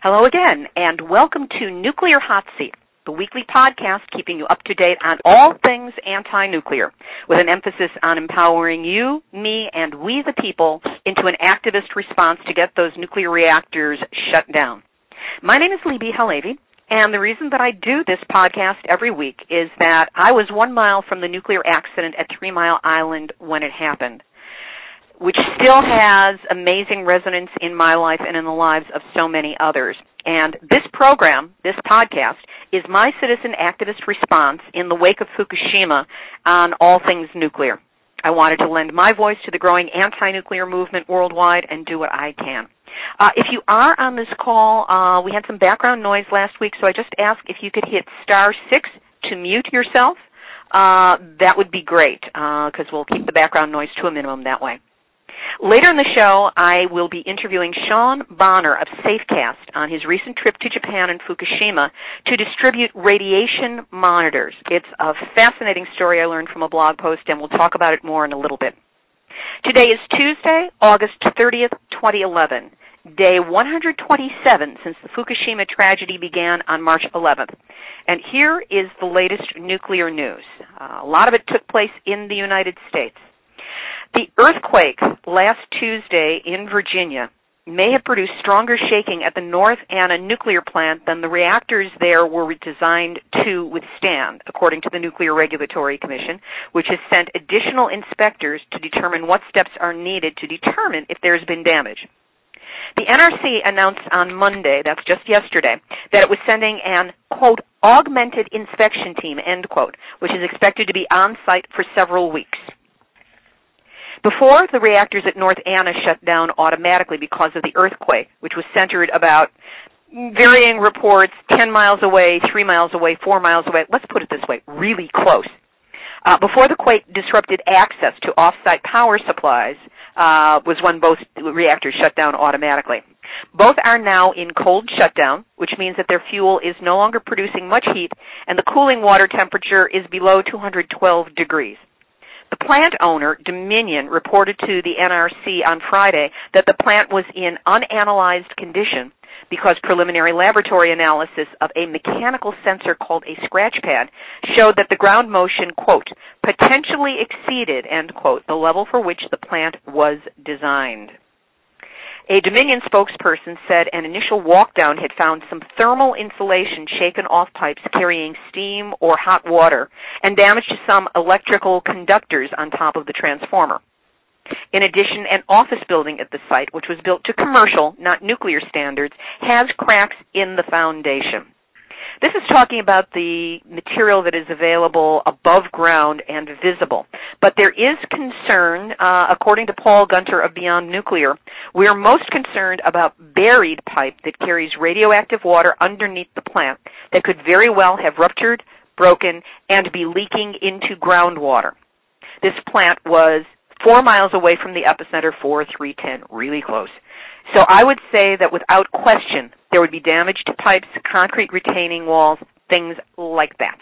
Hello again, and welcome to Nuclear Hot Seat, the weekly podcast keeping you up to date on all things anti-nuclear, with an emphasis on empowering you, me, and we the people into an activist response to get those nuclear reactors shut down. My name is Libbe HaLevy, and the reason that I do this podcast every week is that I was one mile from the nuclear accident at Three Mile Island when it happened which still has amazing resonance in my life and in the lives of so many others. And this program, this podcast, is my citizen activist response in the wake of Fukushima on all things nuclear. I wanted to lend my voice to the growing anti-nuclear movement worldwide and do what I can. Uh, if you are on this call, uh, we had some background noise last week, so I just ask if you could hit star six to mute yourself. Uh, that would be great because uh, we'll keep the background noise to a minimum that way. Later in the show, I will be interviewing Sean Bonner of Safecast on his recent trip to Japan and Fukushima to distribute radiation monitors. It's a fascinating story I learned from a blog post, and we'll talk about it more in a little bit. Today is Tuesday, August 30th, 2011, day 127 since the Fukushima tragedy began on March 11th. And here is the latest nuclear news. Uh, a lot of it took place in the United States. The earthquake last Tuesday in Virginia may have produced stronger shaking at the North Anna nuclear plant than the reactors there were designed to withstand, according to the Nuclear Regulatory Commission, which has sent additional inspectors to determine what steps are needed to determine if there's been damage. The NRC announced on Monday, that's just yesterday, that it was sending an, quote, augmented inspection team, end quote, which is expected to be on site for several weeks. Before, the reactors at North Anna shut down automatically because of the earthquake, which was centered about varying reports 10 miles away, 3 miles away, 4 miles away. Let's put it this way, really close. Uh, before the quake disrupted access to off-site power supplies, uh, was when both reactors shut down automatically. Both are now in cold shutdown, which means that their fuel is no longer producing much heat and the cooling water temperature is below 212 degrees. The plant owner, Dominion, reported to the NRC on Friday that the plant was in unanalyzed condition because preliminary laboratory analysis of a mechanical sensor called a scratch pad showed that the ground motion, quote, potentially exceeded, end quote, the level for which the plant was designed. A Dominion spokesperson said an initial walkdown had found some thermal insulation shaken off pipes carrying steam or hot water and damage to some electrical conductors on top of the transformer. In addition, an office building at the site, which was built to commercial, not nuclear standards, has cracks in the foundation. This is talking about the material that is available above ground and visible. But there is concern, uh, according to Paul Gunter of Beyond Nuclear, we are most concerned about buried pipe that carries radioactive water underneath the plant that could very well have ruptured, broken, and be leaking into groundwater. This plant was four miles away from the epicenter 4310, really close. So I would say that without question, there would be damage to pipes, concrete retaining walls, things like that.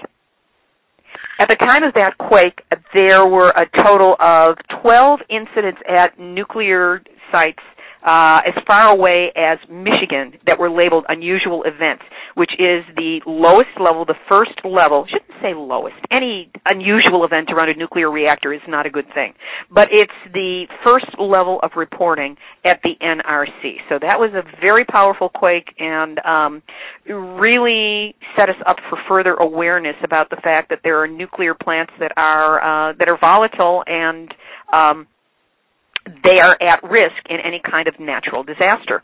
At the time of that quake, there were a total of 12 incidents at nuclear sites uh, as far away as Michigan that were labeled unusual events, which is the lowest level, the first level. Shouldn't say lowest. Any unusual event around a nuclear reactor is not a good thing, but it's the first level of reporting at the NRC. So that was a very powerful quake and um, really set us up for further awareness about the fact that there are nuclear plants that are uh, that are volatile and um, they are at risk in any kind of natural disaster.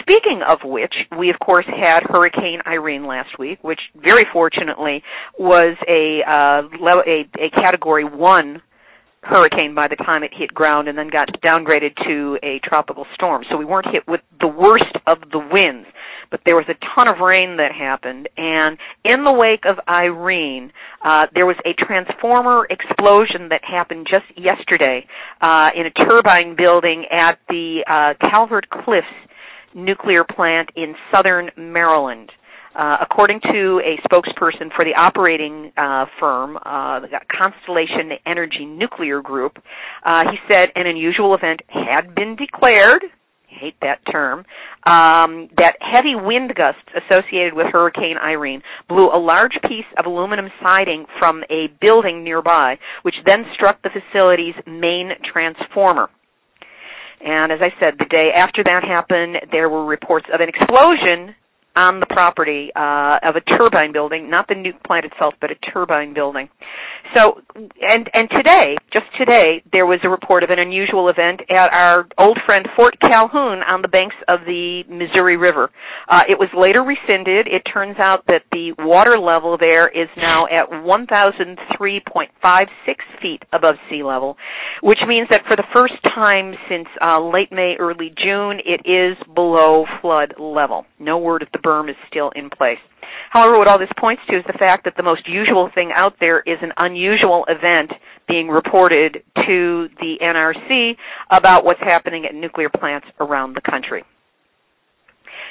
Speaking of which, we of course had Hurricane Irene last week, which very fortunately was a uh, a, a Category One hurricane by the time it hit ground, and then got downgraded to a tropical storm. So we weren't hit with the worst of the winds but there was a ton of rain that happened, and in the wake of Irene, uh, there was a transformer explosion that happened just yesterday uh, in a turbine building at the uh, Calvert Cliffs nuclear plant in southern Maryland. Uh, according to a spokesperson for the operating uh, firm, uh, Constellation Energy Nuclear Group, uh, he said an unusual event had been declared hate that term, um, that heavy wind gusts associated with Hurricane Irene blew a large piece of aluminum siding from a building nearby, which then struck the facility's main transformer. And as I said, the day after that happened, there were reports of an explosion on the property uh, of a turbine building, not the nuke plant itself, but a turbine building. So, and and today, just today, there was a report of an unusual event at our old friend Fort Calhoun on the banks of the Missouri River. Uh, it was later rescinded. It turns out that the water level there is now at 1,003.56 feet above sea level, which means that for the first time since uh, late May, early June, it is below flood level. No word if the berm is still in place. However, what all this points to is the fact that the most usual thing out there is an unusual event being reported to the NRC about what's happening at nuclear plants around the country.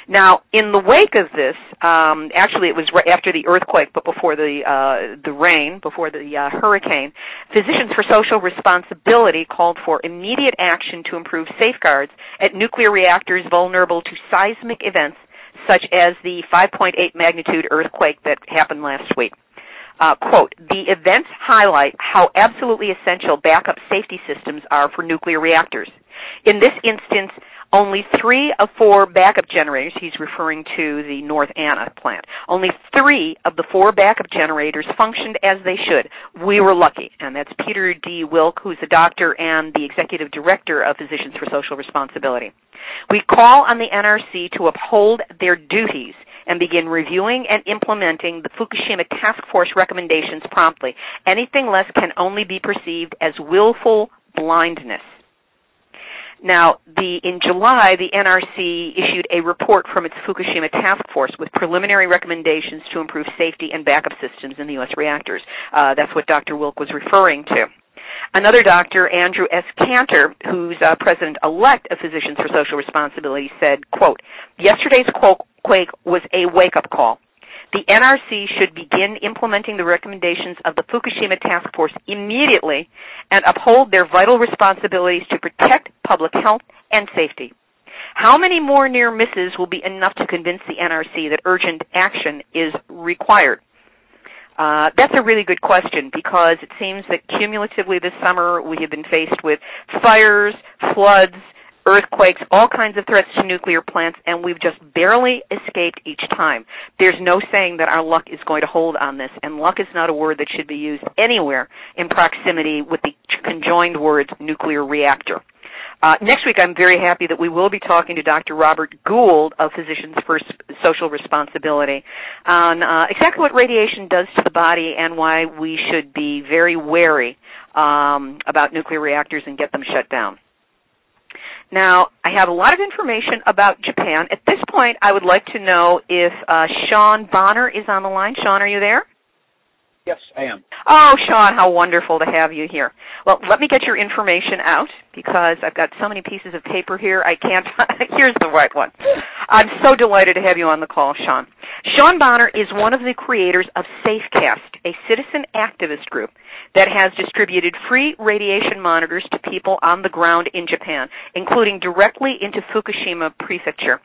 Now, in the wake of this, um, actually it was after the earthquake, but before the uh, the rain, before the uh, hurricane, Physicians for Social Responsibility called for immediate action to improve safeguards at nuclear reactors vulnerable to seismic events such as the 5.8 magnitude earthquake that happened last week. Uh, quote, the events highlight how absolutely essential backup safety systems are for nuclear reactors. In this instance, only three of four backup generators, he's referring to the North Anna plant, only three of the four backup generators functioned as they should. We were lucky. And that's Peter D. Wilk, who's a doctor and the executive director of Physicians for Social Responsibility. We call on the NRC to uphold their duties and begin reviewing and implementing the Fukushima Task Force recommendations promptly. Anything less can only be perceived as willful blindness. Now, the, in July, the NRC issued a report from its Fukushima task force with preliminary recommendations to improve safety and backup systems in the U.S. reactors. Uh, that's what Dr. Wilk was referring to. Another doctor, Andrew S. Kanter, who's uh, president-elect of Physicians for Social Responsibility, said, quote, yesterday's quake was a wake-up call. The NRC should begin implementing the recommendations of the Fukushima Task Force immediately and uphold their vital responsibilities to protect public health and safety. How many more near misses will be enough to convince the NRC that urgent action is required? Uh, that's a really good question because it seems that cumulatively this summer we have been faced with fires, floods, earthquakes, all kinds of threats to nuclear plants, and we've just barely escaped each time. There's no saying that our luck is going to hold on this, and luck is not a word that should be used anywhere in proximity with the conjoined words nuclear reactor. Uh, next week, I'm very happy that we will be talking to Dr. Robert Gould of Physicians for Social Responsibility on uh, exactly what radiation does to the body and why we should be very wary um, about nuclear reactors and get them shut down. Now, I have a lot of information about Japan. At this point, I would like to know if uh, Sean Bonner is on the line. Sean, are you there? Yes, I am. Oh, Sean, how wonderful to have you here. Well, let me get your information out because I've got so many pieces of paper here. I can't. Here's the right one. I'm so delighted to have you on the call, Sean. Sean Bonner is one of the creators of SafeCast, a citizen activist group that has distributed free radiation monitors to people on the ground in Japan, including directly into Fukushima Prefecture.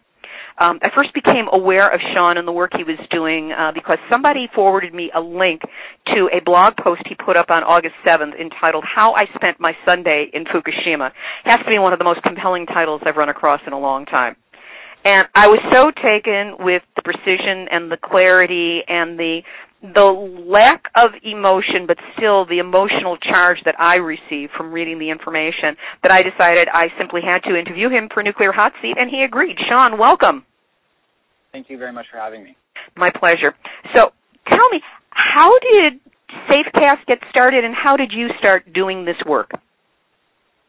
Um, I first became aware of Sean and the work he was doing uh, because somebody forwarded me a link to a blog post he put up on August 7th entitled "How I Spent My Sunday in Fukushima." It has to be one of the most compelling titles I've run across in a long time. And I was so taken with the precision and the clarity and the the lack of emotion, but still the emotional charge that I received from reading the information, that I decided I simply had to interview him for Nuclear Hot Seat, and he agreed. Sean, welcome. Thank you very much for having me. My pleasure. So, tell me, how did SafeCast get started, and how did you start doing this work?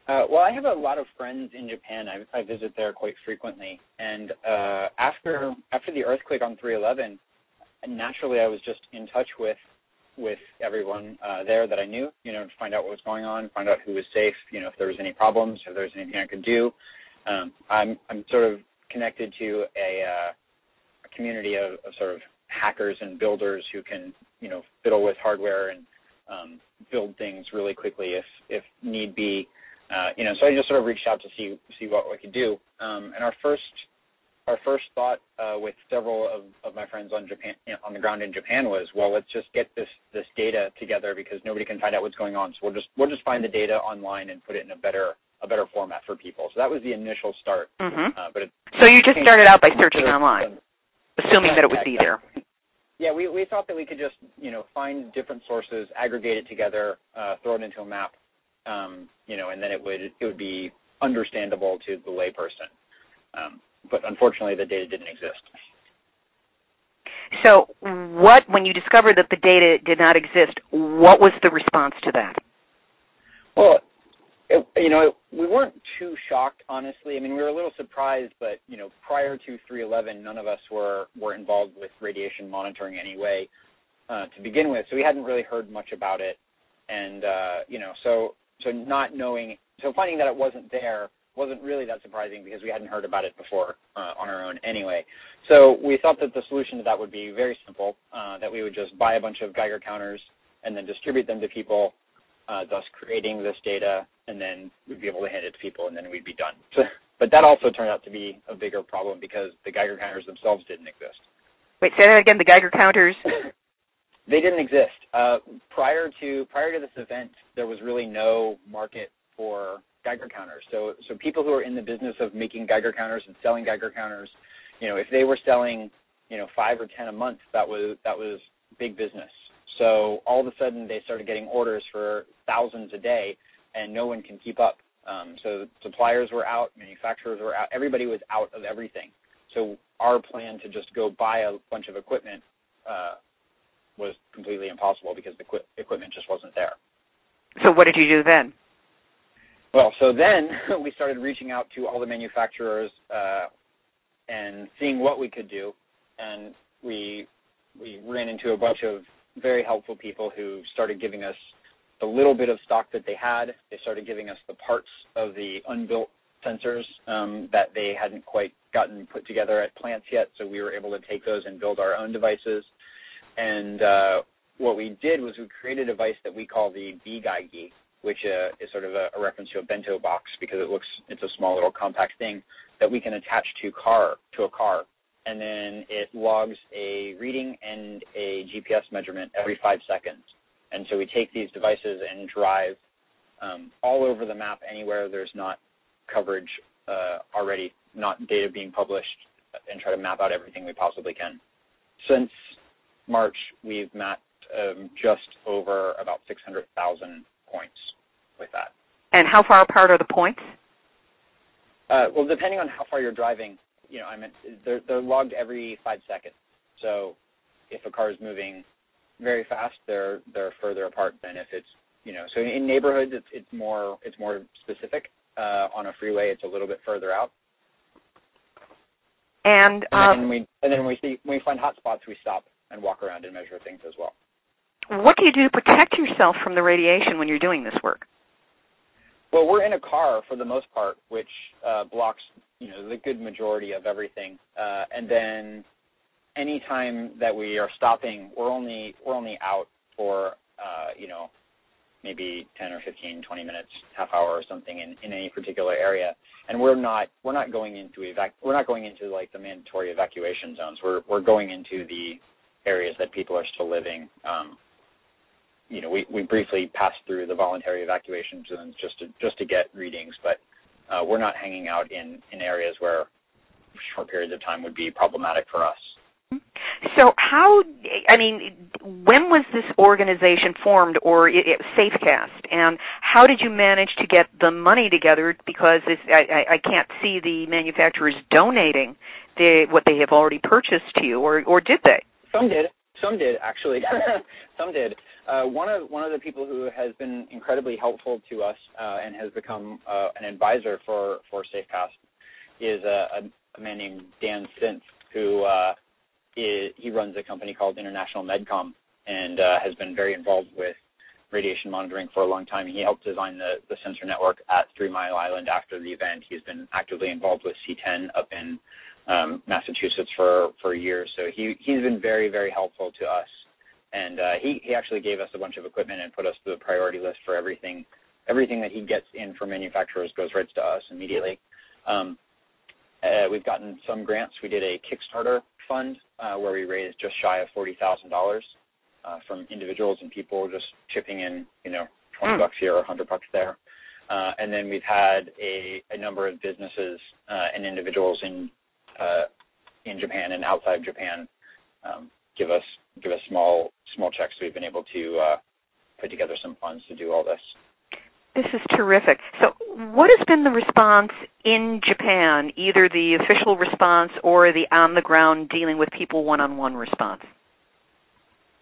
Uh, well, I have a lot of friends in Japan. I, I visit there quite frequently, and uh, after after the earthquake on 311, naturally I was just in touch with with everyone uh, there that I knew, you know, to find out what was going on, find out who was safe, you know, if there was any problems, if there was anything I could do. Um, I'm I'm sort of connected to a, uh, a community of, of sort of hackers and builders who can, you know, fiddle with hardware and um, build things really quickly if if need be. Uh, you know, so I just sort of reached out to see see what we could do. Um, and our first our first thought uh, with several of, of my friends on Japan you know, on the ground in Japan was, well, let's just get this this data together because nobody can find out what's going on. So we'll just we'll just find the data online and put it in a better a better format for people. So that was the initial start. Mm-hmm. Uh, but it, so you just started out by searching online, assuming that it would be there. Yeah, we we thought that we could just you know find different sources, aggregate it together, uh, throw it into a map, um, you know, and then it would it would be understandable to the layperson. Um, but unfortunately, the data didn't exist. So, what when you discovered that the data did not exist, what was the response to that? Well, it, you know, we weren't too shocked, honestly. I mean, we were a little surprised, but you know, prior to 311, none of us were were involved with radiation monitoring anyway uh, to begin with, so we hadn't really heard much about it. And uh, you know, so so not knowing, so finding that it wasn't there wasn't really that surprising because we hadn't heard about it before uh, on our own anyway. So we thought that the solution to that would be very simple, uh, that we would just buy a bunch of Geiger counters and then distribute them to people, uh, thus creating this data, and then we'd be able to hand it to people, and then we'd be done. So, but that also turned out to be a bigger problem because the Geiger counters themselves didn't exist. Wait, say that again. The Geiger counters. they didn't exist uh, prior to prior to this event. There was really no market for Geiger counters. So so people who are in the business of making Geiger counters and selling Geiger counters, you know, if they were selling, you know, five or ten a month, that was that was big business. So all of a sudden they started getting orders for thousands a day, and no one can keep up. Um, so suppliers were out, manufacturers were out, everybody was out of everything. So our plan to just go buy a bunch of equipment uh, was completely impossible because the equipment just wasn't there. So what did you do then? Well, so then we started reaching out to all the manufacturers uh, and seeing what we could do, and we we ran into a bunch of very helpful people who started giving us the little bit of stock that they had. They started giving us the parts of the unbuilt sensors um, that they hadn't quite gotten put together at plants yet, so we were able to take those and build our own devices. And uh, what we did was we created a device that we call the bGeigie, which uh, is sort of a, a, reference to a bento box because it looks it's a small little compact thing that we can attach to car to a car, and then it logs a reading and a GPS measurement every five seconds. And so we take these devices and drive um, all over the map anywhere there's not coverage uh, already, not data being published, and try to map out everything we possibly can. Since March, we've mapped um, just over about 600,000 points with that. And how far apart are the points? Uh, well, depending on how far you're driving, you know, I mean, they're, they're logged every five seconds. So if a car is moving very fast, they're they're further apart than if it's you know. So in neighborhoods, it's it's more it's more specific. Uh, on a freeway, it's a little bit further out. And, and then um, we and then we see when we find hot spots, we stop and walk around and measure things as well. What do you do to protect yourself from the radiation when you're doing this work? Well, we're in a car for the most part, which uh, blocks you know the good majority of everything. Uh, and then anytime that we are stopping, we're only we're only out for uh, you know maybe 10 or 15, 20 minutes, half hour or something in, in any particular area. And we're not we're not going into evac we're not going into like the mandatory evacuation zones. We're we're going into the areas that people are still living. Um, you know, we, we briefly passed through the voluntary evacuation zones just to just to get readings, but uh, we're not hanging out in in areas where short periods of time would be problematic for us. So how, I mean, when was this organization formed or it, it, SafeCast, and how did you manage to get the money together? Because I, I can't see the manufacturers donating the, what they have already purchased to you, or or did they? Some did. Some did actually. Some did. Uh, one of one of the people who has been incredibly helpful to us uh, and has become uh, an advisor for for SafeCast is a, a, man named Dan Sintz, who uh, he runs a company called International Medcom and uh, has been very involved with radiation monitoring for a long time. He helped design the, the sensor network at Three Mile Island after the event. He's been actively involved with C10 up in um, Massachusetts for for years. So he he's been very very helpful to us, and uh, he he actually gave us a bunch of equipment and put us to the priority list for everything. Everything that he gets in from manufacturers goes right to us immediately. Um, Uh, we've gotten some grants. We did a Kickstarter fund uh, where we raised just shy of forty thousand uh, dollars from individuals and people just chipping in, you know, twenty mm. bucks here or hundred bucks there. Uh, and then we've had a, a number of businesses uh, and individuals in in Japan and outside of Japan um, give us give us small small checks. We've been able to uh, put together some funds to do all this. This is terrific. So, what has been the response in Japan, either the official response or the on the ground dealing with people one on one response?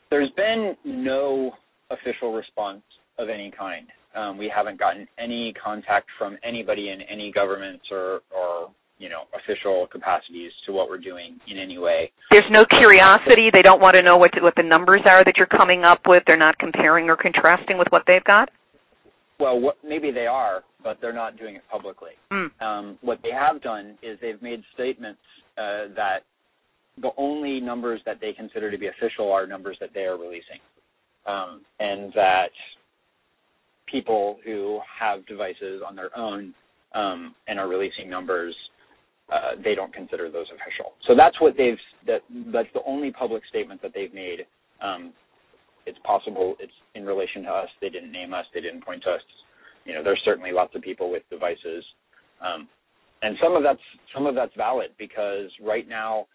There's been no official response of any kind. Um, we haven't gotten any contact from anybody in any governments or, or you know official capacities to what we're doing in any way. There's no curiosity. They don't want to know what to, what the numbers are that you're coming up with. They're not comparing or contrasting with what they've got. Well, what, maybe they are, but they're not doing it publicly. Mm. Um, what they have done is they've made statements uh, that the only numbers that they consider to be official are numbers that they are releasing, um, and that people who have devices on their own um, and are releasing numbers, uh, they don't consider those official. So that's what they've that that's the only public statement that they've made. Um, it's possible it's in relation to us. They didn't name us. They didn't point to us. You know, there's certainly lots of people with devices, um, and some of that's some of that's valid because right now,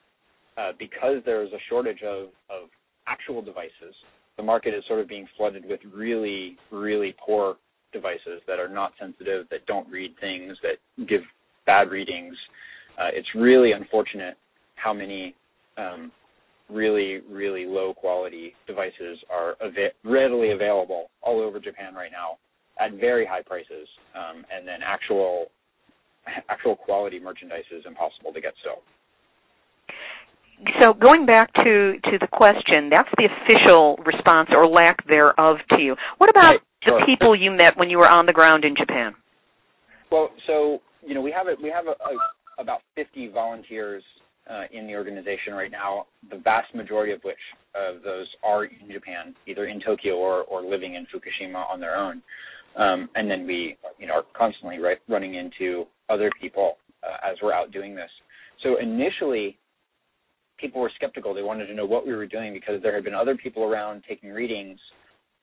uh, because there's a shortage of of actual devices, the market is sort of being flooded with really really poor devices that are not sensitive, that don't read things, that give bad readings. Uh, it's really unfortunate how many um, really, really low quality devices are av- readily available all over Japan right now at very high prices, um, and then actual actual quality merchandise is impossible to get still. So going back to to the question, that's the official response or lack thereof to you. What about right, sure. the people you met when you were on the ground in Japan? Well, so you know we have a, we have a, a, about 50 volunteers uh, in the organization right now, the vast majority of which of those are in Japan, either in Tokyo or, or living in Fukushima on their own. Um, and then we, you know, are constantly right, running into other people uh, as we're out doing this. So initially, people were skeptical. They wanted to know what we were doing because there had been other people around taking readings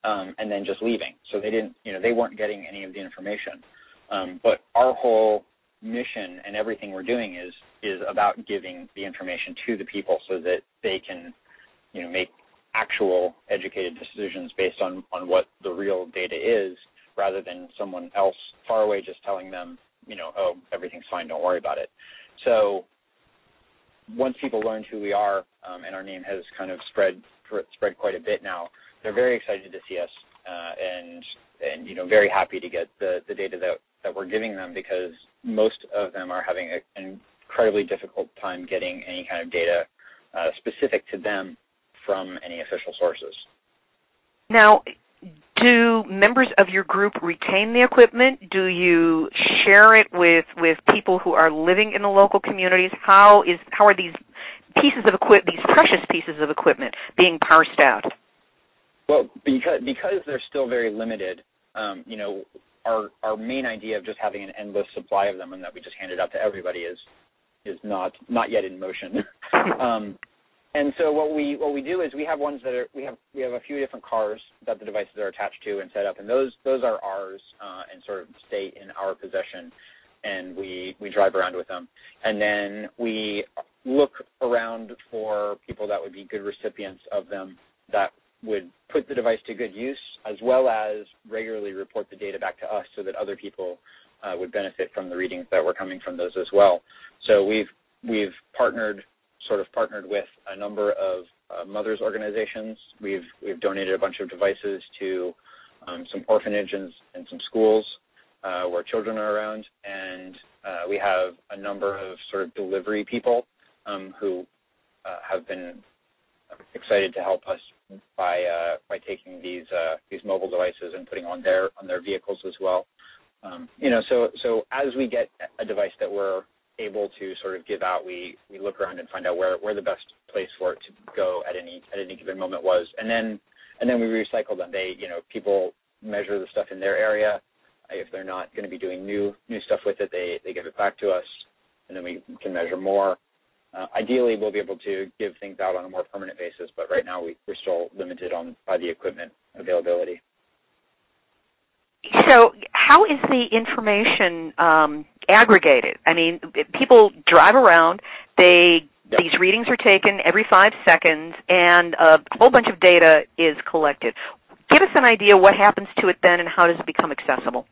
um, and then just leaving. So they didn't, you know, they weren't getting any of the information. Um, but our whole mission and everything we're doing is is about giving the information to the people so that they can you know make actual educated decisions based on on what the real data is rather than someone else far away just telling them you know oh everything's fine don't worry about it. So once people learned who we are um, and our name has kind of spread spread quite a bit now they're very excited to see us uh, and and you know very happy to get the the data that that we're giving them because most of them are having an incredibly difficult time getting any kind of data uh, specific to them from any official sources. Now, do members of your group retain the equipment? Do you share it with, with people who are living in the local communities? How is how are these pieces of equipment, these precious pieces of equipment, being parsed out? Well, because because they're still very limited, um, you know, our our main idea of just having an endless supply of them and that we just hand it out to everybody is is not not yet in motion. um, and so what we what we do is we have ones that are we have we have a few different cars that the devices are attached to and set up, and those those are ours uh, and sort of stay in our possession, and we we drive around with them, and then we look around for people that would be good recipients of them that would put the device to good use as well as regularly report the data back to us so that other people uh, would benefit from the readings that were coming from those as well. So we've we've partnered sort of partnered with a number of uh, mothers organizations. We've we've donated a bunch of devices to um, some orphanages and some schools uh, where children are around, and uh, we have a number of sort of delivery people um, who uh, have been excited to help us by uh, by taking these uh, these mobile devices and putting on their on their vehicles as well. Um, you know, so so as we get a device that we're able to sort of give out, we we look around and find out where where the best place for it to go at any at any given moment was, and then and then we recycle them. They you know people measure the stuff in their area. If they're not going to be doing new new stuff with it, they they give it back to us. and then we can measure more. Uh, ideally, we'll be able to give things out on a more permanent basis, but right now we, are still limited on by the equipment availability. So, how is the information um, aggregated? I mean, people drive around, these readings are taken every five seconds, and a whole bunch of data is collected. Give us an idea what happens to it then, and how does it become accessible?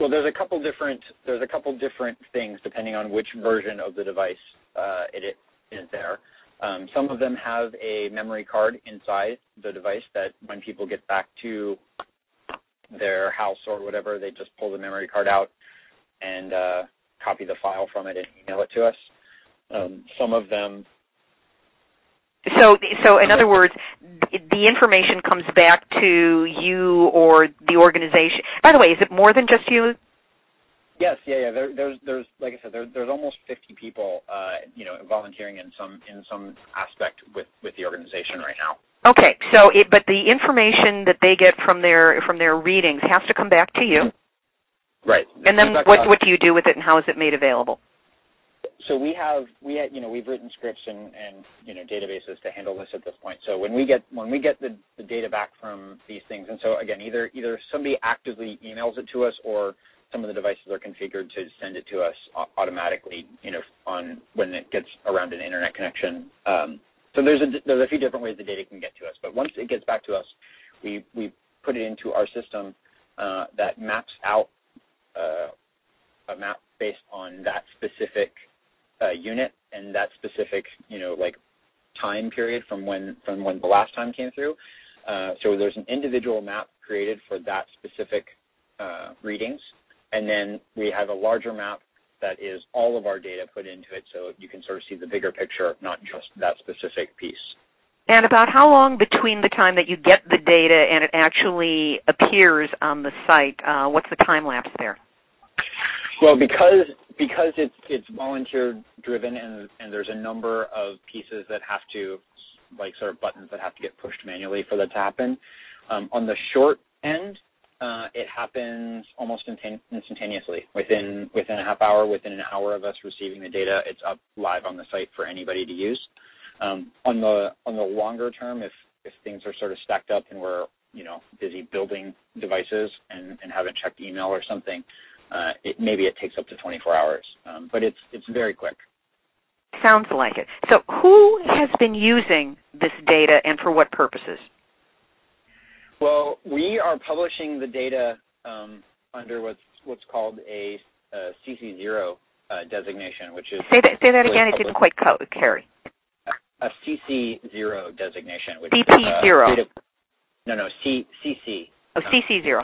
Well, there's a couple different there's a couple different things depending on which version of the device uh, it is there. Um, some of them have a memory card inside the device that when people get back to their house or whatever, they just pull the memory card out and uh, copy the file from it and email it to us. Um, some of them. So, so in other words, the information comes back to you or the organization. By the way, is it more than just you? Yes, yeah, yeah. There, there's, there's, like I said, there, there's almost 50 people, uh, you know, volunteering in some, in some aspect with, with the organization right now. Okay, so it, but the information that they get from their, from their readings has to come back to you. Right. And then what, what do you do with it and how is it made available? So we have we had, you know we've written scripts and and you know databases to handle this at this point. So when we get when we get the, the data back from these things, and so again either either somebody actively emails it to us or some of the devices are configured to send it to us automatically, you know, on when it gets around an internet connection. Um, so there's a there's a few different ways the data can get to us, but once it gets back to us, we we put it into our system uh, that maps out uh, a map based on that specific uh, unit and that specific, you know, like time period from when from when the last time came through. Uh, so there's an individual map created for that specific uh, readings, and then we have a larger map that is all of our data put into it, so you can sort of see the bigger picture, not just that specific piece. And about how long between the time that you get the data and it actually appears on the site? Uh, what's the time lapse there? Well, because because it's it's volunteer driven and and there's a number of pieces that have to like sort of buttons that have to get pushed manually for that to happen. Um, on the short end, uh, it happens almost instantaneously. Within within a half hour, within an hour of us receiving the data, it's up live on the site for anybody to use. Um, on the on the longer term, if if things are sort of stacked up and we're you know busy building devices and, and haven't checked email or something, uh, it, maybe it takes up to 24 hours, um, but it's it's very quick. Sounds like it. So, who has been using this data, and for what purposes? Well, we are publishing the data um, under what's what's called a, a CC0 uh, designation, which is say that say that again. It didn't quite co- carry. A CC0 designation, which CP0. Uh, no, no, C CC. Oh, CC0.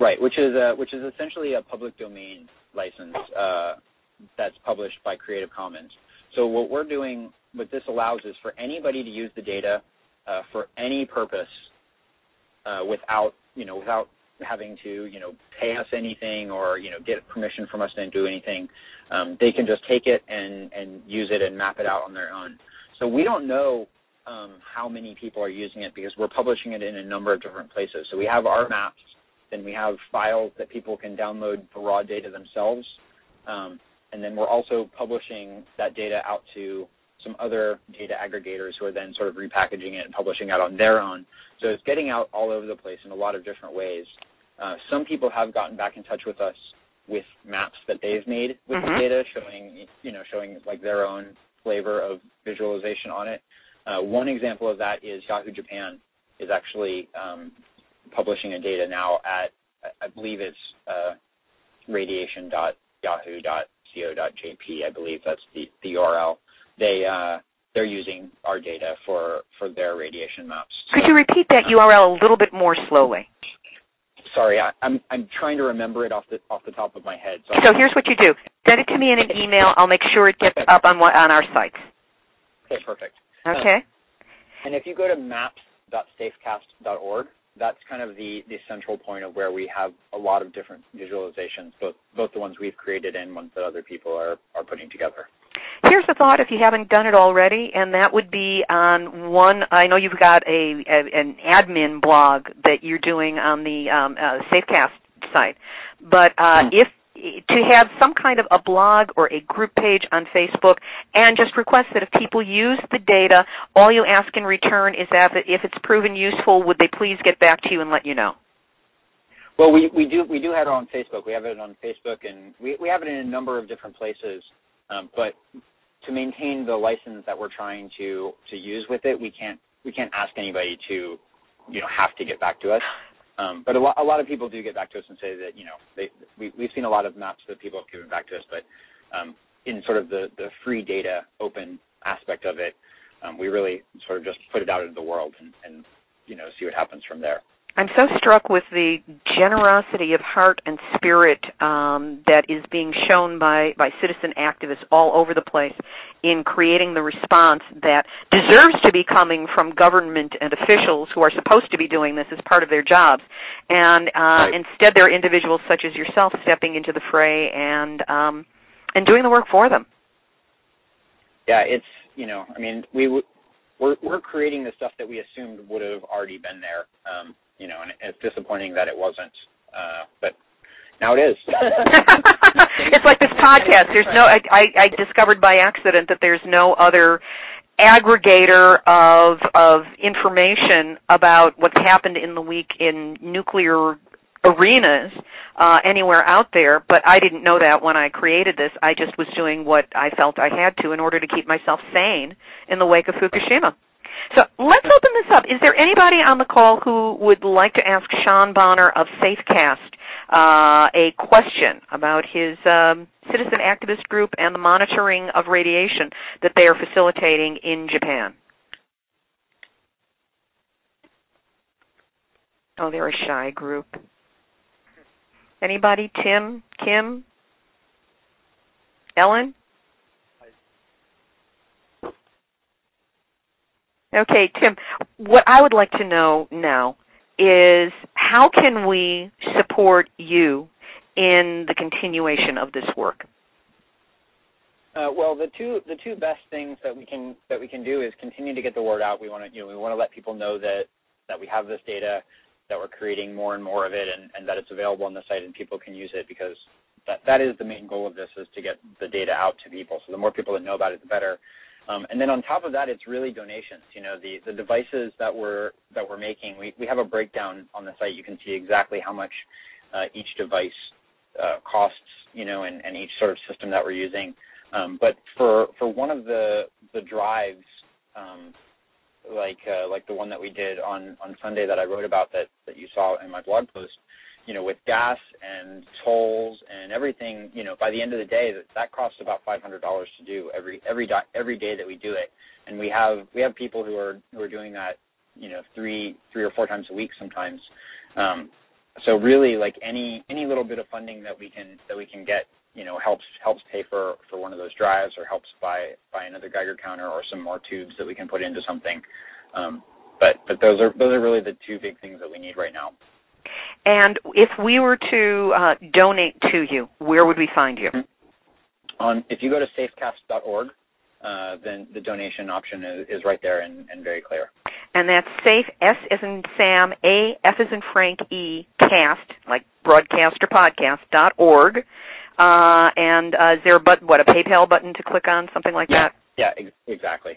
Right, which is a, which is essentially a public domain license uh, that's published by Creative Commons. So what we're doing, what this allows is for anybody to use the data uh, for any purpose uh, without, you know, without having to, you know, pay us anything or, you know, get permission from us to do anything. Um, they can just take it and, and use it and map it out on their own. So we don't know um, how many people are using it because we're publishing it in a number of different places. So we have our maps then we have files that people can download the raw data themselves. Um, and then we're also publishing that data out to some other data aggregators who are then sort of repackaging it and publishing it on their own. So it's getting out all over the place in a lot of different ways. Uh, some people have gotten back in touch with us with maps that they've made with mm-hmm. the data, showing you know showing like their own flavor of visualization on it. Uh, one example of that is Yahoo Japan is actually um, publishing a data now at I believe it's uh, radiation.yahoo.co.jp. I believe that's the, the URL. They uh, they're using our data for for their radiation maps. Could you repeat that URL a little bit more slowly? Sorry, I, am I'm, I'm trying to remember it off the off the top of my head. So, so here's what you do: send it to me in an email. I'll make sure it gets perfect. up on on our sites. Okay, perfect. Okay. Uh, and if you go to maps.safecast.org, that's kind of the, the central point of where we have a lot of different visualizations, both both the ones we've created and ones that other people are, are putting together. Here's a thought if you haven't done it already, and that would be on one. I know you've got a, a an admin blog that you're doing on the um, uh, Safecast site, but uh, mm. if to have some kind of a blog or a group page on Facebook and just request that if people use the data, all you ask in return is that if it's proven useful, would they please get back to you and let you know? Well, we, we do we do have it on Facebook. We have it on Facebook, and we we have it in a number of different places. Um, but to maintain the license that we're trying to to use with it, we can't we can't ask anybody to you know have to get back to us. Um, but a lot, a lot of people do get back to us and say that you know they, we, we've seen a lot of maps that people have given back to us, but um, in sort of the, the free data open aspect of it, um, we really sort of just put it out into the world and, and you know see what happens from there. I'm so struck with the generosity of heart and spirit um, that is being shown by, by citizen activists all over the place in creating the response that deserves to be coming from government and officials who are supposed to be doing this as part of their jobs. And uh, right. instead, there are individuals such as yourself stepping into the fray and um, and doing the work for them. Yeah, it's you know, I mean, we we're we're creating the stuff that we assumed would have already been there. Um, you know, and it's disappointing that it wasn't. Uh, but now it is. it's like this podcast. There's no. I, I, discovered by accident that there's no other aggregator of of information about what's happened in the week in nuclear arenas uh, anywhere out there, but I didn't know that when I created this. I just was doing what I felt I had to in order to keep myself sane in the wake of Fukushima. So let's open this up. Is there anybody on the call who would like to ask Sean Bonner of Safecast uh, a question about his um, citizen activist group and the monitoring of radiation that they are facilitating in Japan? Oh, they're a shy group. Anybody? Tim? Kim? Ellen? Okay, Tim, what I would like to know now is how can we support you in the continuation of this work? Uh, well, the two the two best things that we can that we can do is continue to get the word out. We want to you know we want to let people know that that we have this data, that we're creating more and more of it, and, and that it's available on the site and people can use it because that that is the main goal of this is to get the data out to people. So the more people that know about it, the better. Um, and then on top of that, it's really donations. You know, the, the devices that we're that we're making, we, we have a breakdown on the site. You can see exactly how much uh, each device uh, costs. You know, and, and each sort of system that we're using. Um, but for for one of the the drives, um, like uh, like the one that we did on on Sunday that I wrote about that that you saw in my blog post, you know, with gas and tolls and everything, you know, by the end of the day, that, that costs about five hundred dollars to do every every every day that we do it. And we have we have people who are who are doing that, you know, three three or four times a week sometimes. Um, so really, like any any little bit of funding that we can that we can get, you know, helps helps pay for for one of those drives or helps buy buy another Geiger counter or some more tubes that we can put into something. Um, but but those are those are really the two big things that we need right now. And if we were to uh, donate to you, where would we find you? On if you go to safecast.org, uh, then the donation option is, is right there and, and, very clear. And that's safe S as in Sam, A F as in Frank, E cast like broadcast or podcast dot org. Uh, and uh, is there a button, what a PayPal button to click on, something like yeah. that? Yeah, ex- exactly.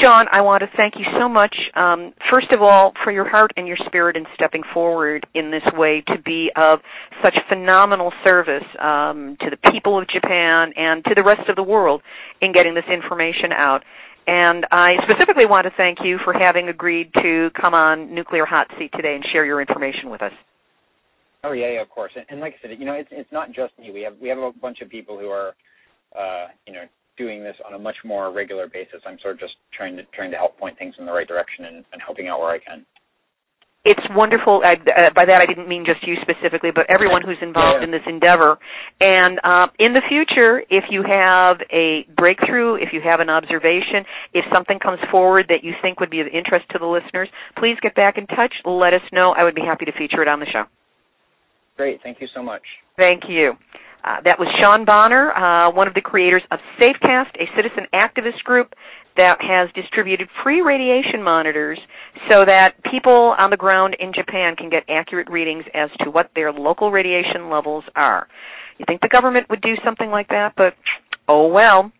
Sean, I want to thank you so much, um, first of all, for your heart and your spirit in stepping forward in this way to be of such phenomenal service um, to the people of Japan and to the rest of the world in getting this information out. And I specifically want to thank you for having agreed to come on Nuclear Hot Seat today and share your information with us. Oh yeah, yeah, of course. And, and like I said, you know, it's it's not just me. We have we have a bunch of people who are, uh, you know, doing this on a much more regular basis. I'm sort of just trying to trying to help point things in the right direction and, and helping out where I can. It's wonderful. I, uh, by that, I didn't mean just you specifically, but everyone who's involved yeah. in this endeavor. And uh, in the future, if you have a breakthrough, if you have an observation, if something comes forward that you think would be of interest to the listeners, please get back in touch. Let us know. I would be happy to feature it on the show. Great. Thank you so much. Thank you. Uh, that was Sean Bonner, uh, one of the creators of Safecast, a citizen activist group that has distributed free radiation monitors so that people on the ground in Japan can get accurate readings as to what their local radiation levels are. You think the government would do something like that, but oh well.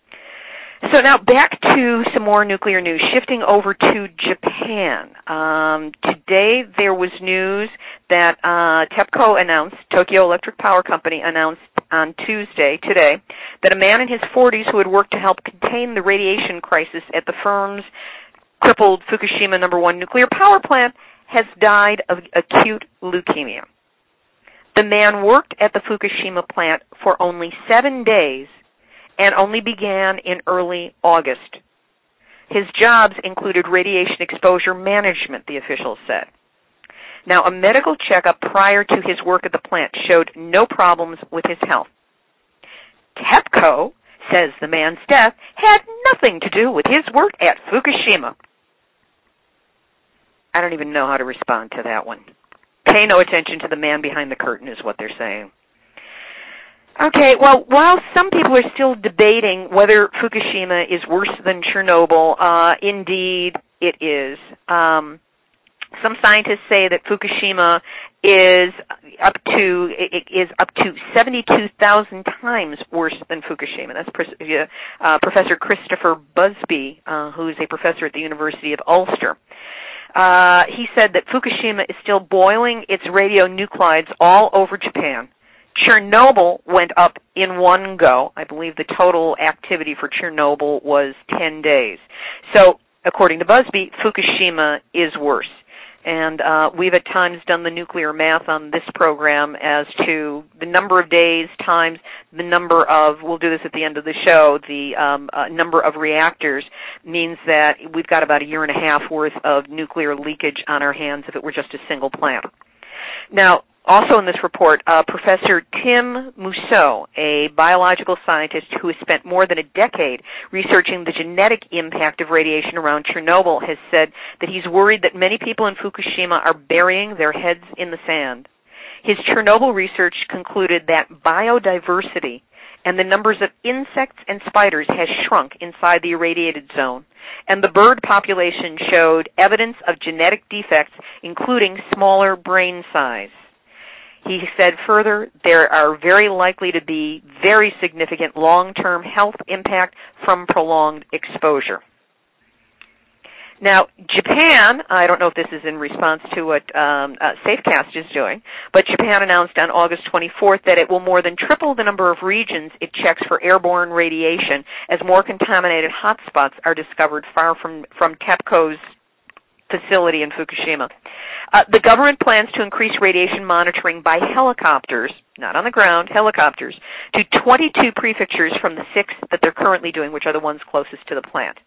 So now back to some more nuclear news. Shifting over to Japan. Um, today there was news that uh, TEPCO announced, Tokyo Electric Power Company announced on Tuesday, today, that a man in his 40s who had worked to help contain the radiation crisis at the firm's crippled Fukushima number one nuclear power plant has died of acute leukemia. The man worked at the Fukushima plant for only seven days and only began in early August. His jobs included radiation exposure management, the officials said. Now, a medical checkup prior to his work at the plant showed no problems with his health. TEPCO says the man's death had nothing to do with his work at Fukushima. I don't even know how to respond to that one. Pay no attention to the man behind the curtain is what they're saying. Okay, well, while some people are still debating whether Fukushima is worse than Chernobyl, uh, indeed it is. Um, some scientists say that Fukushima is up to is up to 72,000 times worse than Fukushima. That's uh, Professor Christopher Busby, uh, who is a professor at the University of Ulster. Uh, he said that Fukushima is still boiling its radionuclides all over Japan. Chernobyl went up in one go. I believe the total activity for Chernobyl was 10 days. So, according to Busby, Fukushima is worse. And uh, we've at times done the nuclear math on this program as to the number of days times the number of, we'll do this at the end of the show, the um, uh, number of reactors means that we've got about a year and a half worth of nuclear leakage on our hands if it were just a single plant. Now, also in this report, uh, Professor Tim Mousseau, a biological scientist who has spent more than a decade researching the genetic impact of radiation around Chernobyl, has said that he's worried that many people in Fukushima are burying their heads in the sand. His Chernobyl research concluded that biodiversity and the numbers of insects and spiders has shrunk inside the irradiated zone, and the bird population showed evidence of genetic defects, including smaller brain size. He said further, there are very likely to be very significant long-term health impact from prolonged exposure. Now, Japan, I don't know if this is in response to what um, uh, Safecast is doing, but Japan announced on August 24th that it will more than triple the number of regions it checks for airborne radiation as more contaminated hotspots are discovered far from, from TEPCO's facility in Fukushima. Uh, the government plans to increase radiation monitoring by helicopters, not on the ground, helicopters, to 22 prefectures from the six that they're currently doing, which are the ones closest to the plant.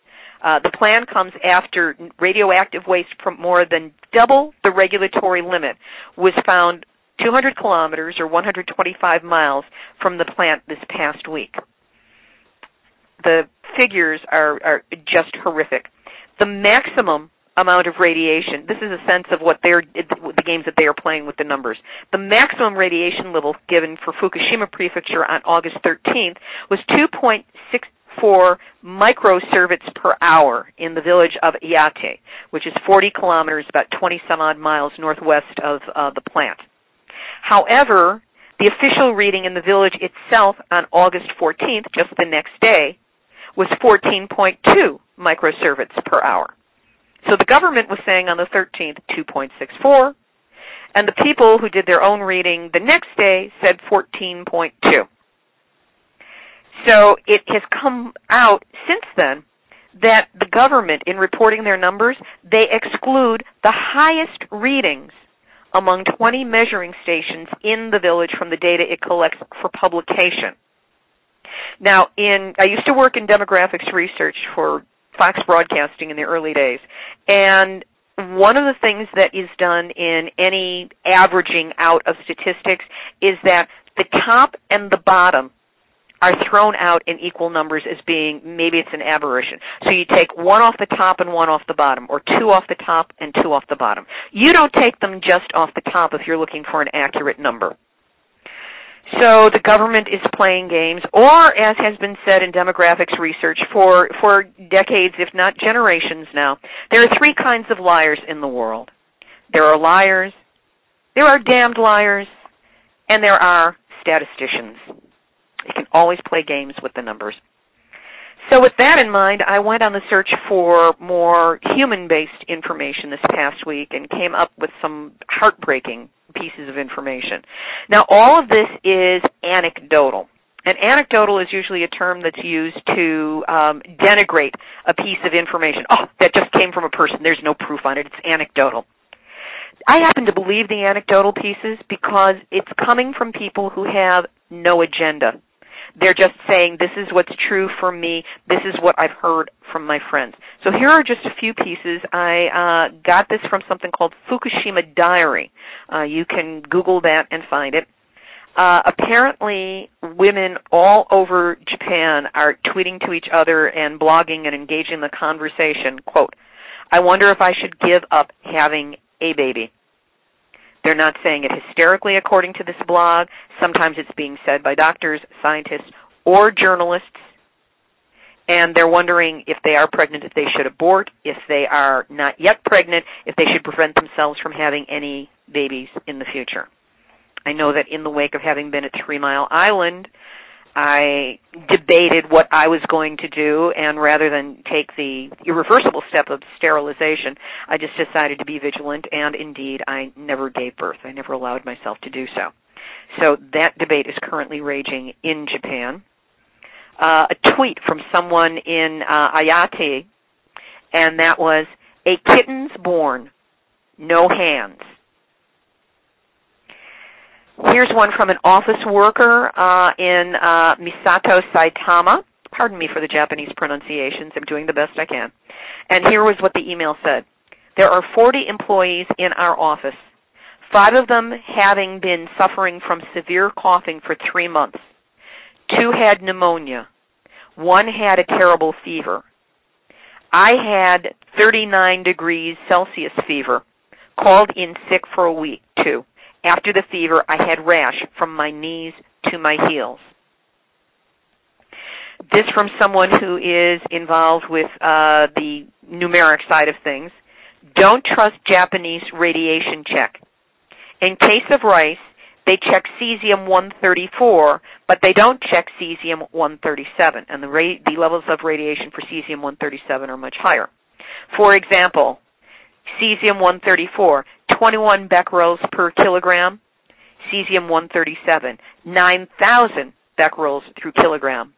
Uh, the plan comes after radioactive waste from more than double the regulatory limit was found 200 kilometers or 125 miles from the plant this past week. The figures are, are just horrific. The maximum amount of radiation. This is a sense of what they're the games that they are playing with the numbers. The maximum radiation level given for Fukushima Prefecture on August 13th was 2.64 microsieverts per hour in the village of Iiate, which is 40 kilometers, about 20 some odd miles northwest of uh, the plant. However, the official reading in the village itself on August 14th, just the next day, was 14.2 microsieverts per hour. So the government was saying on the 13th 2.64, and the people who did their own reading the next day said 14.2. So it has come out since then that the government, in reporting their numbers, they exclude the highest readings among 20 measuring stations in the village from the data it collects for publication. Now, in I used to work in demographics research for Fox Broadcasting in the early days. And one of the things that is done in any averaging out of statistics is that the top and the bottom are thrown out in equal numbers as being maybe it's an aberration. So you take one off the top and one off the bottom, or two off the top and two off the bottom. You don't take them just off the top if you're looking for an accurate number. So the government is playing games, or as has been said in demographics research for, for decades, if not generations now, there are three kinds of liars in the world. There are liars, there are damned liars, and there are statisticians. You can always play games with the numbers. So with that in mind, I went on the search for more human-based information this past week and came up with some heartbreaking pieces of information. Now all of this is anecdotal. And anecdotal is usually a term that's used to um, denigrate a piece of information. Oh, that just came from a person. There's no proof on it. It's anecdotal. I happen to believe the anecdotal pieces because it's coming from people who have no agenda. They're just saying, this is what's true for me. This is what I've heard from my friends. So here are just a few pieces. I uh, got this from something called Fukushima Diary. Uh, you can Google that and find it. Uh, apparently, women all over Japan are tweeting to each other and blogging and engaging the conversation. Quote, I wonder if I should give up having a baby. They're not saying it hysterically according to this blog. Sometimes it's being said by doctors, scientists, or journalists. And they're wondering if they are pregnant, if they should abort, if they are not yet pregnant, if they should prevent themselves from having any babies in the future. I know that in the wake of having been at Three Mile Island, I debated what I was going to do, and rather than take the irreversible step of sterilization, I just decided to be vigilant, and indeed, I never gave birth. I never allowed myself to do so. So that debate is currently raging in Japan. Uh, a tweet from someone in uh, Ayate, and that was, a kitten's born, no hands. Here's one from an office worker uh, in uh, Misato, Saitama. Pardon me for the Japanese pronunciations. I'm doing the best I can. And here was what the email said. There are 40 employees in our office, five of them having been suffering from severe coughing for three months. Two had pneumonia. One had a terrible fever. I had 39 degrees Celsius fever, called in sick for a week, too. After the fever, I had rash from my knees to my heels. This from someone who is involved with uh, the numeric side of things. Don't trust Japanese radiation check. In case of rice, they check cesium-134, but they don't check cesium-137, and the, the levels of radiation for cesium-137 are much higher. For example, cesium-134, 21 becquerels per kilogram, cesium-137, 9,000 becquerels through kilogram.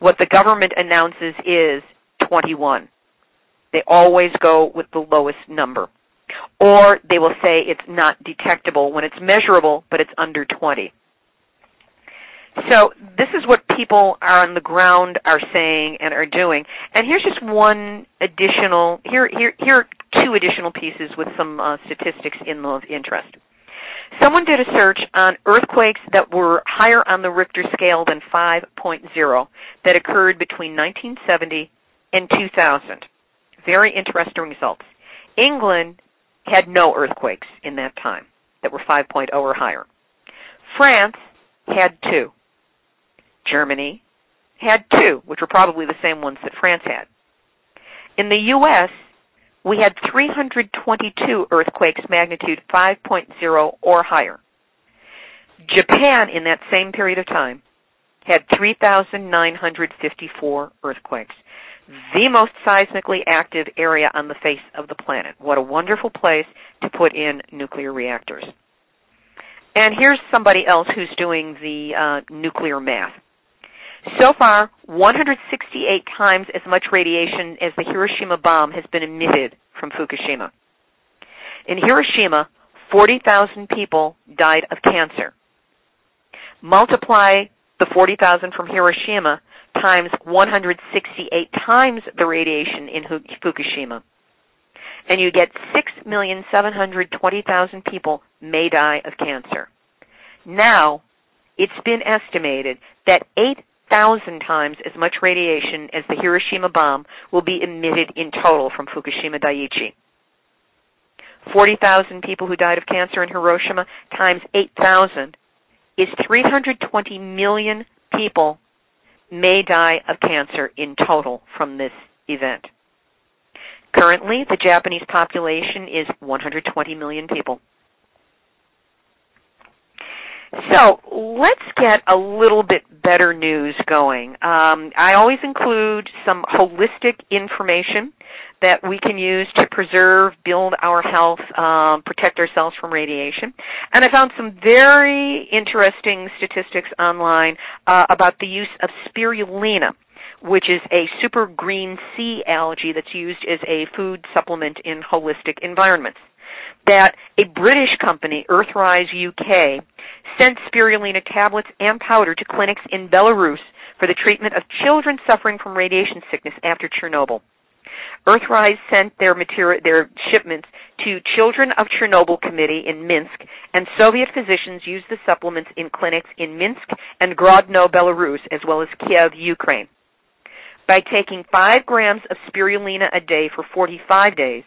What the government announces is 21. They always go with the lowest number. Or they will say it's not detectable when it's measurable, but it's under 20. So this is what people are on the ground are saying and are doing. And here's just one additional, here, here, here are two additional pieces with some uh, statistics in of interest. Someone did a search on earthquakes that were higher on the Richter scale than 5.0 that occurred between 1970 and 2000. Very interesting results. England had no earthquakes in that time that were 5.0 or higher. France had two. Germany had two, which were probably the same ones that France had. In the U.S., we had 322 earthquakes magnitude 5.0 or higher. Japan, in that same period of time, had 3,954 earthquakes. The most seismically active area on the face of the planet. What a wonderful place to put in nuclear reactors. And here's somebody else who's doing the uh, nuclear math. So far, 168 times as much radiation as the Hiroshima bomb has been emitted from Fukushima. In Hiroshima, 40,000 people died of cancer. Multiply the 40,000 from Hiroshima times 168 times the radiation in Fukushima. And you get 6,720,000 people may die of cancer. Now, it's been estimated that 8 thousand times as much radiation as the Hiroshima bomb will be emitted in total from Fukushima Daiichi. 40,000 people who died of cancer in Hiroshima times 8,000 is 320 million people may die of cancer in total from this event. Currently, the Japanese population is 120 million people. So let's get a little bit better news going. Um, I always include some holistic information that we can use to preserve, build our health, um, protect ourselves from radiation. And I found some very interesting statistics online uh, about the use of spirulina which is a super green sea algae that's used as a food supplement in holistic environments. That a British company, Earthrise UK, sent spirulina tablets and powder to clinics in Belarus for the treatment of children suffering from radiation sickness after Chernobyl. Earthrise sent their material, their shipments to Children of Chernobyl Committee in Minsk, and Soviet physicians used the supplements in clinics in Minsk and Grodno, Belarus, as well as Kiev, Ukraine. By taking 5 grams of spirulina a day for 45 days,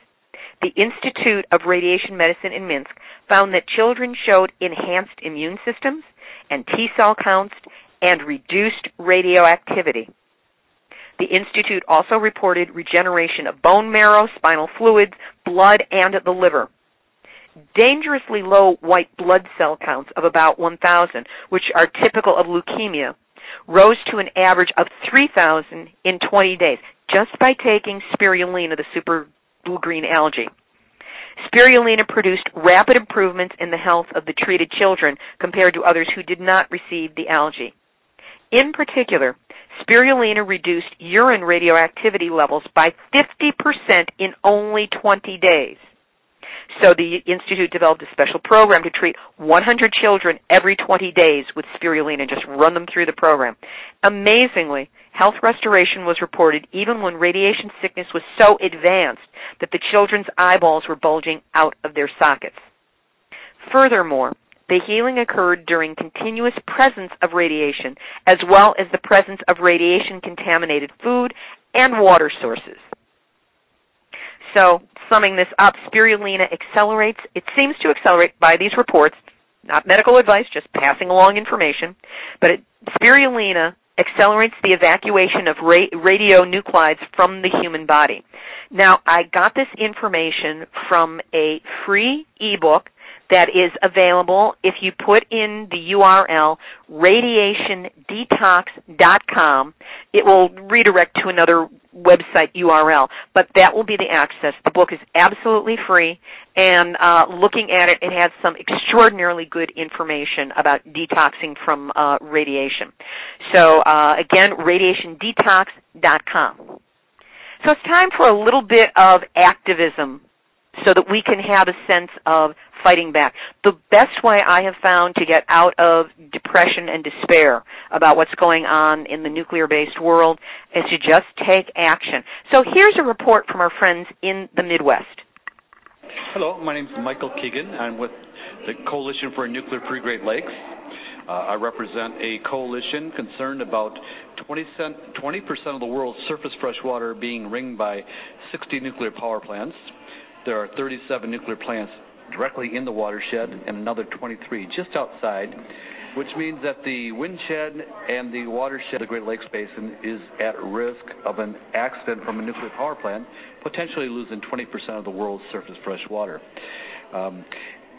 the Institute of Radiation Medicine in Minsk found that children showed enhanced immune systems and T cell counts and reduced radioactivity. The Institute also reported regeneration of bone marrow, spinal fluids, blood, and the liver. Dangerously low white blood cell counts of about 1,000, which are typical of leukemia, rose to an average of 3,000 in 20 days just by taking spirulina, the super blue-green algae. Spirulina produced rapid improvements in the health of the treated children compared to others who did not receive the algae. In particular, spirulina reduced urine radioactivity levels by 50% in only 20 days. So the Institute developed a special program to treat 100 children every 20 days with spirulina just run them through the program. Amazingly, health restoration was reported even when radiation sickness was so advanced that the children's eyeballs were bulging out of their sockets. Furthermore, the healing occurred during continuous presence of radiation, as well as the presence of radiation contaminated food and water sources. So, summing this up, spirulina accelerates, it seems to accelerate by these reports, not medical advice, just passing along information, but it, spirulina accelerates the evacuation of ra- radionuclides from the human body. Now, I got this information from a free ebook that is available if you put in the URL radiationdetox.com. It will redirect to another website URL, but that will be the access. The book is absolutely free, and uh, looking at it, it has some extraordinarily good information about detoxing from uh, radiation. So uh, again, radiationdetox.com. So it's time for a little bit of activism so that we can have a sense of fighting back. The best way I have found to get out of depression and despair about what's going on in the nuclear based world is to just take action. So here's a report from our friends in the Midwest. Hello, my name is Michael Keegan. I'm with the Coalition for a Nuclear Free Great Lakes. Uh, I represent a coalition concerned about 20 percent of the world's surface fresh water being ringed by 60 nuclear power plants. There are 37 nuclear plants directly in the watershed and another 23 just outside, which means that the windshed and the watershed of the Great Lakes Basin is at risk of an accident from a nuclear power plant, potentially losing 20% of the world's surface fresh water. Um,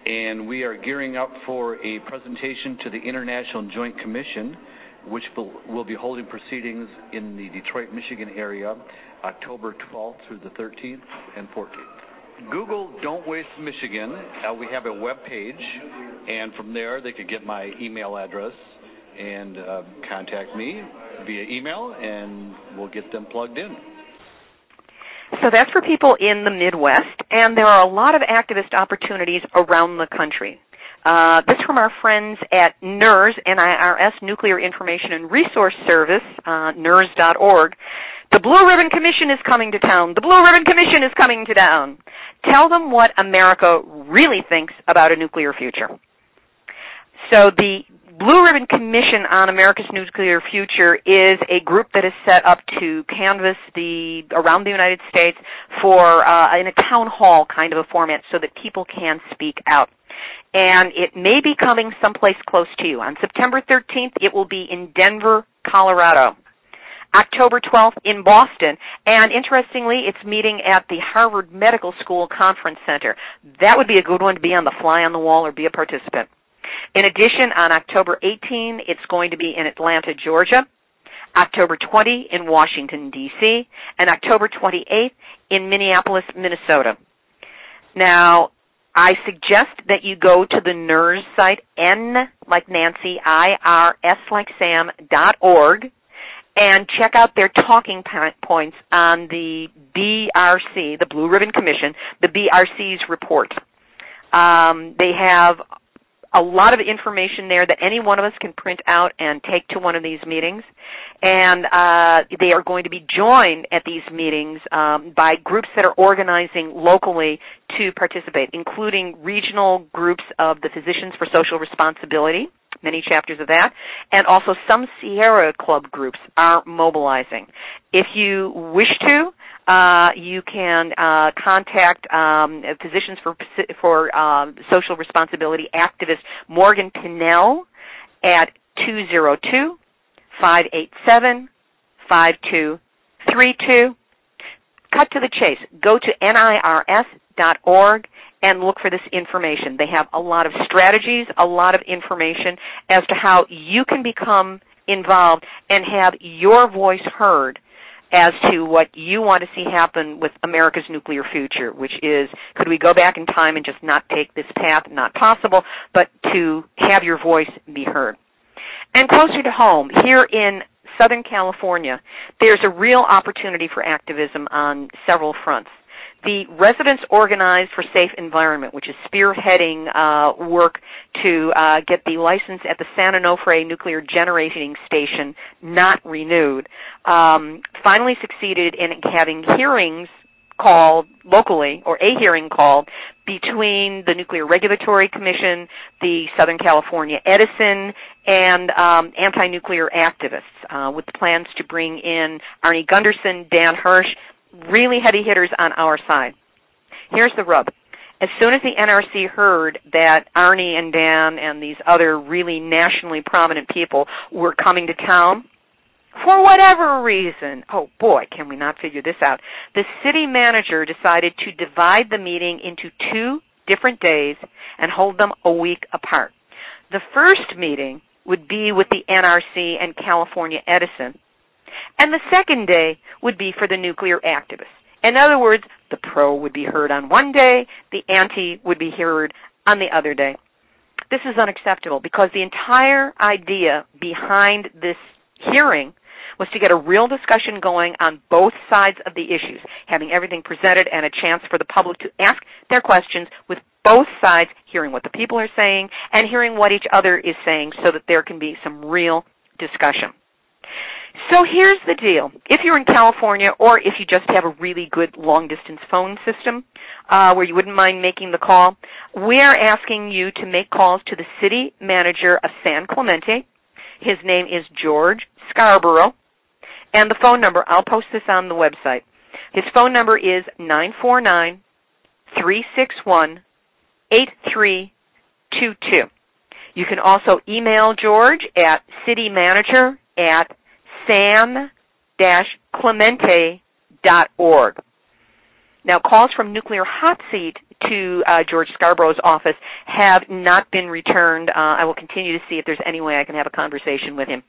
and we are gearing up for a presentation to the International Joint Commission, which will, will be holding proceedings in the Detroit, Michigan area, October 12th through the 13th and 14th. Google Don't Waste Michigan. Uh, we have a web page, and from there they could get my email address and uh, contact me via email, and we'll get them plugged in. So that's for people in the Midwest, and there are a lot of activist opportunities around the country. Uh, this from our friends at NIRS, N-I-R-S, Nuclear Information and Resource Service, uh, NIRS.org. The Blue Ribbon Commission is coming to town. The Blue Ribbon Commission is coming to town. Tell them what America really thinks about a nuclear future. So the Blue Ribbon Commission on America's Nuclear Future is a group that is set up to canvass the around the United States for uh, in a town hall kind of a format so that people can speak out. and it may be coming someplace close to you. On September 13th, it will be in Denver, Colorado. October 12th in Boston, and interestingly, it's meeting at the Harvard Medical School Conference Center. That would be a good one to be on the fly on the wall or be a participant. In addition, on October 18, it's going to be in Atlanta, Georgia. October 20 in Washington, D.C., and October 28th in Minneapolis, Minnesota. Now, I suggest that you go to the NIRS site, N like Nancy, I-R-S like Sam, dot org, and check out their talking points on the BRC, the Blue Ribbon Commission, the BRC's report. Um, they have a lot of information there that any one of us can print out and take to one of these meetings. And uh, they are going to be joined at these meetings um, by groups that are organizing locally to participate, including regional groups of the Physicians for Social Responsibility, many chapters of that, and also some Sierra Club groups are mobilizing. If you wish to, uh, you can uh, contact um, Physicians for for um, Social Responsibility activist Morgan Pinnell at 202 587 5232. Cut to the chase. Go to nirs.org and look for this information. They have a lot of strategies, a lot of information as to how you can become involved and have your voice heard as to what you want to see happen with America's nuclear future, which is could we go back in time and just not take this path? Not possible, but to have your voice be heard. And closer to home, here in Southern California, there's a real opportunity for activism on several fronts the Residents Organized for Safe Environment, which is spearheading uh, work to uh, get the license at the San Onofre Nuclear Generating Station not renewed, um, finally succeeded in having hearings called locally, or a hearing called, between the Nuclear Regulatory Commission, the Southern California Edison, and um, anti-nuclear activists, uh, with plans to bring in Arnie Gundersen, Dan Hirsch, really heavy hitters on our side. Here's the rub. As soon as the NRC heard that Arnie and Dan and these other really nationally prominent people were coming to town, for whatever reason, oh boy, can we not figure this out, the city manager decided to divide the meeting into two different days and hold them a week apart. The first meeting would be with the NRC and California Edison, and the second day would be for the nuclear activists. In other words, the pro would be heard on one day, the anti would be heard on the other day. This is unacceptable because the entire idea behind this hearing was to get a real discussion going on both sides of the issues, having everything presented and a chance for the public to ask their questions with both sides, hearing what the people are saying and hearing what each other is saying so that there can be some real discussion. So here's the deal. If you're in California or if you just have a really good long distance phone system uh, where you wouldn't mind making the call, we are asking you to make calls to the city manager of San Clemente. His name is George Scarborough. And the phone number, I'll post this on the website. His phone number is 949 361 8322. You can also email George at citymanager at san-clemente.org. Now, calls from Nuclear Hot Seat to uh, George Scarborough's office have not been returned. Uh, I will continue to see if there's any way I can have a conversation with him.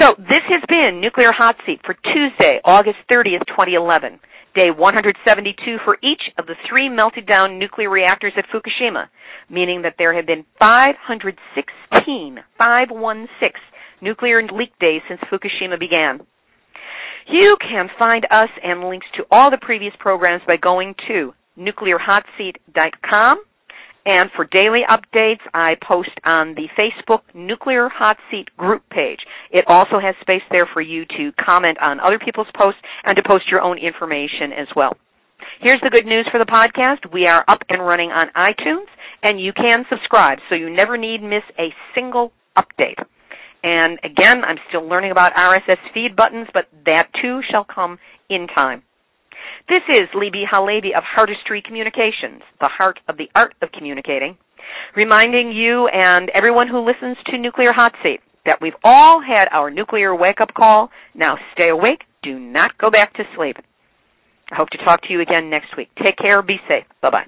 So this has been Nuclear Hot Seat for Tuesday, August 30th, 2011, day 172 for each of the three melted down nuclear reactors at Fukushima, meaning that there have been 516, 516 nuclear leak days since Fukushima began. You can find us and links to all the previous programs by going to nuclearhotseat.com. And for daily updates, I post on the Facebook Nuclear Hot Seat group page. It also has space there for you to comment on other people's posts and to post your own information as well. Here's the good news for the podcast. We are up and running on iTunes, and you can subscribe, so you never need miss a single update. And again, I'm still learning about RSS feed buttons, but that too shall come in time. This is Libbe HaLevy of Heartistry Communications, the heart of the art of communicating, reminding you and everyone who listens to Nuclear Hot Seat that we've all had our nuclear wake-up call. Now stay awake. Do not go back to sleep. I hope to talk to you again next week. Take care. Be safe. Bye-bye.